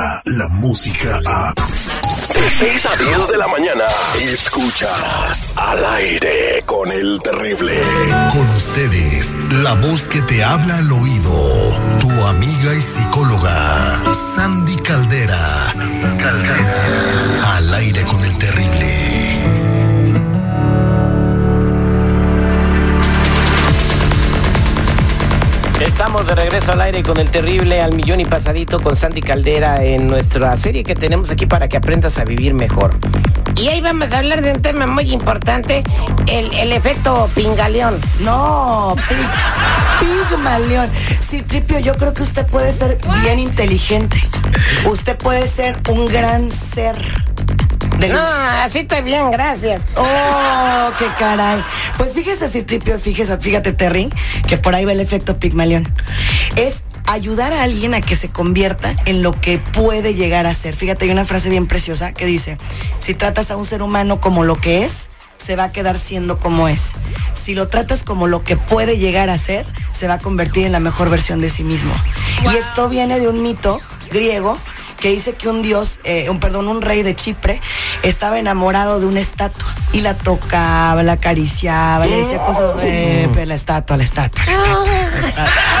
llega la música a... De 6 a 10 de la mañana, escuchas al aire con el terrible. Con ustedes, la voz que te habla al oído, tu amiga y psicóloga, Sandy Caldera. Caldera. Estamos de regreso al aire con el terrible al millón y pasadito con Sandy Caldera en nuestra serie que tenemos aquí para que aprendas a vivir mejor. Y ahí vamos a hablar de un tema muy importante, el, el efecto pingaleón. No, pig, pigmalión. Sí, Tripio, yo creo que usted puede ser bien inteligente. Usted puede ser un gran ser. De No, así estoy bien, gracias. Oh, qué caray. Pues fíjese, Citripio, fíjese, fíjate, Terry, que por ahí va el efecto Pigmalión. Es ayudar a alguien a que se convierta en lo que puede llegar a ser. Fíjate, hay una frase bien preciosa que dice, si tratas a un ser humano como lo que es, se va a quedar siendo como es. Si lo tratas como lo que puede llegar a ser, se va a convertir en la mejor versión de sí mismo. Y esto viene de un mito griego que dice que un dios, eh, un perdón, un rey de Chipre estaba enamorado de una estatua y la tocaba, la acariciaba, le decía cosas, eh, pero la estatua, la estatua, la estatua, la estatua.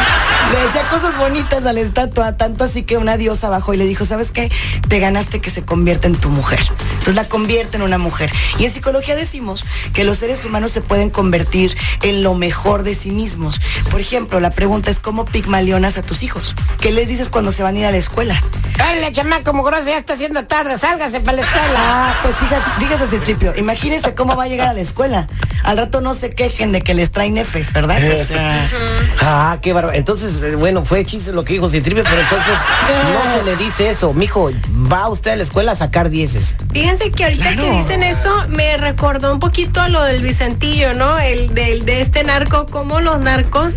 Le decía cosas bonitas a la estatua, tanto así que una diosa bajó y le dijo, ¿sabes qué? Te ganaste que se convierta en tu mujer. Entonces la convierte en una mujer. Y en psicología decimos que los seres humanos se pueden convertir en lo mejor de sí mismos. Por ejemplo, la pregunta es cómo pigmalionas a tus hijos. ¿Qué les dices cuando se van a ir a la escuela? Dale, chamaco mugroso, ya está haciendo tarde, sálgase para la escuela. Ah, pues fíjate, fíjese ese tripio. Imagínense cómo va a llegar a la escuela. Al rato no se quejen de que les traen Fs, ¿verdad? O sea, Ah, qué bárbaro. Entonces, eh, bueno, fue chiste lo que dijo Citripio, pero entonces no se le dice eso. Mijo, va usted a la escuela a sacar dieces. Fíjense que ahorita Claro. que dicen esto me recordó un poquito a lo del Vicentillo, ¿no? El del de este narco, como los narcos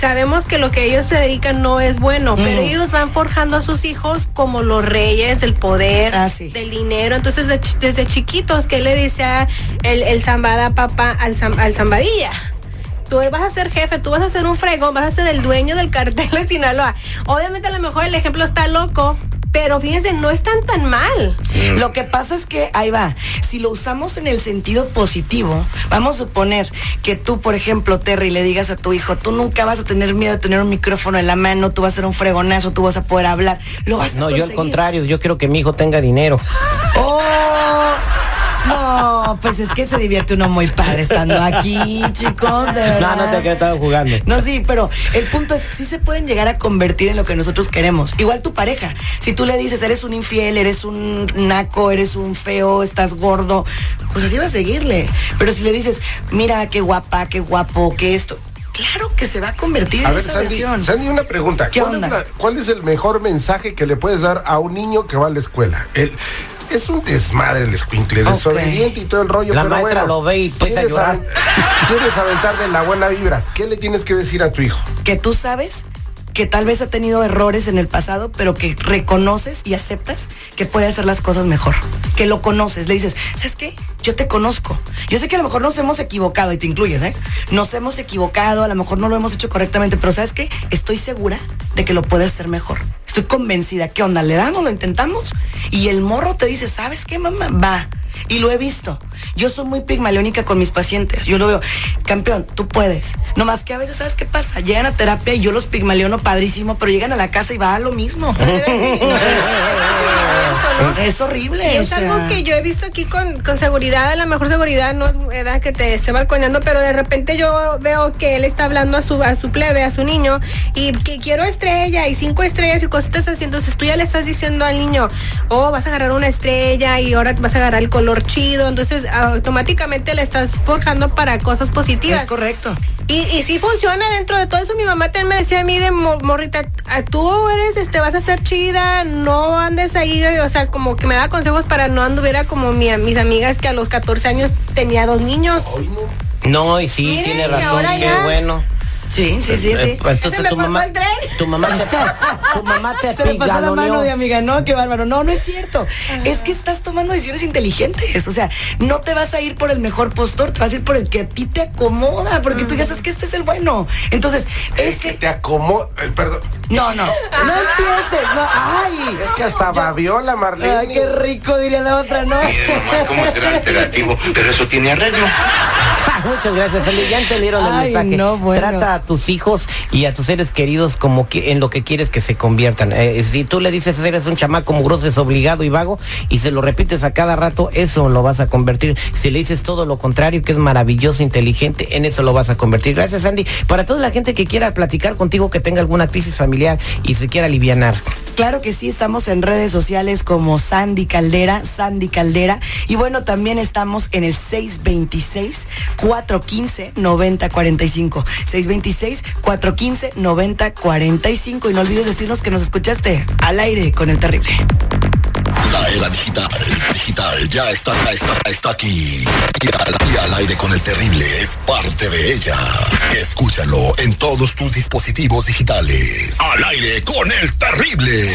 sabemos que lo que ellos se dedican no es bueno, pero ellos van forjando a sus hijos como los reyes del poder, Ah, sí. del dinero. Entonces, de desde chiquitos, ¿qué le dice a el, el zambada papá al, al zambadilla? Tú vas a ser jefe, tú vas a ser un fregón, vas a ser el dueño del cartel de Sinaloa. Obviamente a lo mejor el ejemplo está loco, pero fíjense, no están tan mal. Lo que pasa es que, ahí va, si lo usamos en el sentido positivo, vamos a suponer que tú, por ejemplo, Terry, le digas a tu hijo, tú nunca vas a tener miedo de tener un micrófono en la mano, tú vas a ser un fregonazo, tú vas a poder hablar, lo vas a No, yo al contrario, yo quiero que mi hijo tenga dinero. ¡Oh! No, pues es que se divierte uno muy padre estando aquí, chicos, de No, verdad. no te que estaba jugando. No, sí, pero el punto es, sí se pueden llegar a convertir en lo que nosotros queremos. Igual tu pareja. Si tú le dices, eres un infiel, eres un naco, eres un feo, estás gordo, pues así va a seguirle. Pero si le dices, mira qué guapa, qué guapo, qué esto, claro que se va a convertir A en ver, esa Sandy, versión. Sandy, una pregunta. ¿Qué ¿Cuál es, la- cuál es el mejor mensaje que le puedes dar a un niño que va a la escuela? El- es un desmadre el escuincle, Ok. desobediente y todo el rollo. La pero maestra bueno, lo ve y empieza a ¿quieres llorar. aven- ¿Quieres aventarle la buena vibra? ¿Qué le tienes que decir a tu hijo? que tú sabes que tal vez ha tenido errores en el pasado, pero que reconoces y aceptas que puede hacer las cosas mejor. Que lo conoces, le dices, ¿sabes qué? Yo te conozco. Yo sé que a lo mejor nos hemos equivocado, y te incluyes, ¿eh? Nos hemos equivocado, a lo mejor no lo hemos hecho correctamente, pero ¿sabes qué? Estoy segura de que lo puedes hacer mejor. Convencida. ¿Qué onda? ¿Le damos? ¿Lo intentamos? Y el morro te dice, ¿sabes qué, mamá? Va. Y lo he visto. Yo soy muy pigmaliónica con mis pacientes. Yo lo veo, campeón, tú puedes. No más que a veces, ¿sabes qué pasa? Llegan a terapia y yo los pigmaliono padrísimo, pero llegan a la casa y va a lo mismo. es horrible. Y o es sea. algo que yo he visto aquí con, con seguridad, a la mejor seguridad no es edad que te esté balconeando, pero de repente yo veo que él está hablando a su, a su plebe, a su niño, y que quiero estrella y cinco estrellas y cositas así, entonces tú ya le estás diciendo al niño, oh, vas a agarrar una estrella y ahora vas a agarrar el color chido, entonces automáticamente le estás forjando para cosas positivas. Es correcto. Y, y sí funciona dentro de todo eso. Mi mamá también me decía a mí de mo- morrita, "Ah, tú eres, este, vas a ser chida, no andes ahí, o sea, como que me da consejos para no anduviera como mi- mis amigas que a los 14 años tenía dos niños. No, y sí, Miren, tiene razón, qué ya- bueno. Sí, sí, sí, sí. Entonces me tu mamá, el tren. tu mamá te, tu mamá te Se le pasó la mano de amiga, no, qué bárbaro. No, no es cierto. Es que estás tomando decisiones inteligentes. O sea, no te vas a ir por el mejor postor, te vas a ir por el que a ti te acomoda, porque tú ya sabes que este es el bueno. Entonces, Es que ese. te acomoda. eh, perdón. No, no. No empieces. No. Ay. Es que hasta babiola, Marlene. Ay, qué rico, diría la otra, ¿no? Nomás cómo será alternativo, pero eso tiene arreglo. Muchas gracias, Andy. Ya entendieron el Ay, mensaje. no, bueno. Trata a tus hijos y a tus seres queridos como que en lo que quieres que se conviertan. Eh, si tú le dices eres un chamaco mugroso, es obligado y vago, y se lo repites a cada rato, eso lo vas a convertir. Si le dices todo lo contrario, que es maravilloso, inteligente, en eso lo vas a convertir. Gracias, Andy. Para toda la gente que quiera platicar contigo, que tenga alguna crisis familiar y se quiera alivianar. Claro que sí, estamos en redes sociales como Sandy Caldera, Sandy Caldera. Y bueno, también estamos en el 626-415-9045. 626-415-9045. Y no olvides decirnos que nos escuchaste al aire con el terrible. La era digital, digital, ya está, está, está aquí. Y al aire con el terrible es parte de ella. Escúchalo en todos tus dispositivos digitales. Al aire con el terrible.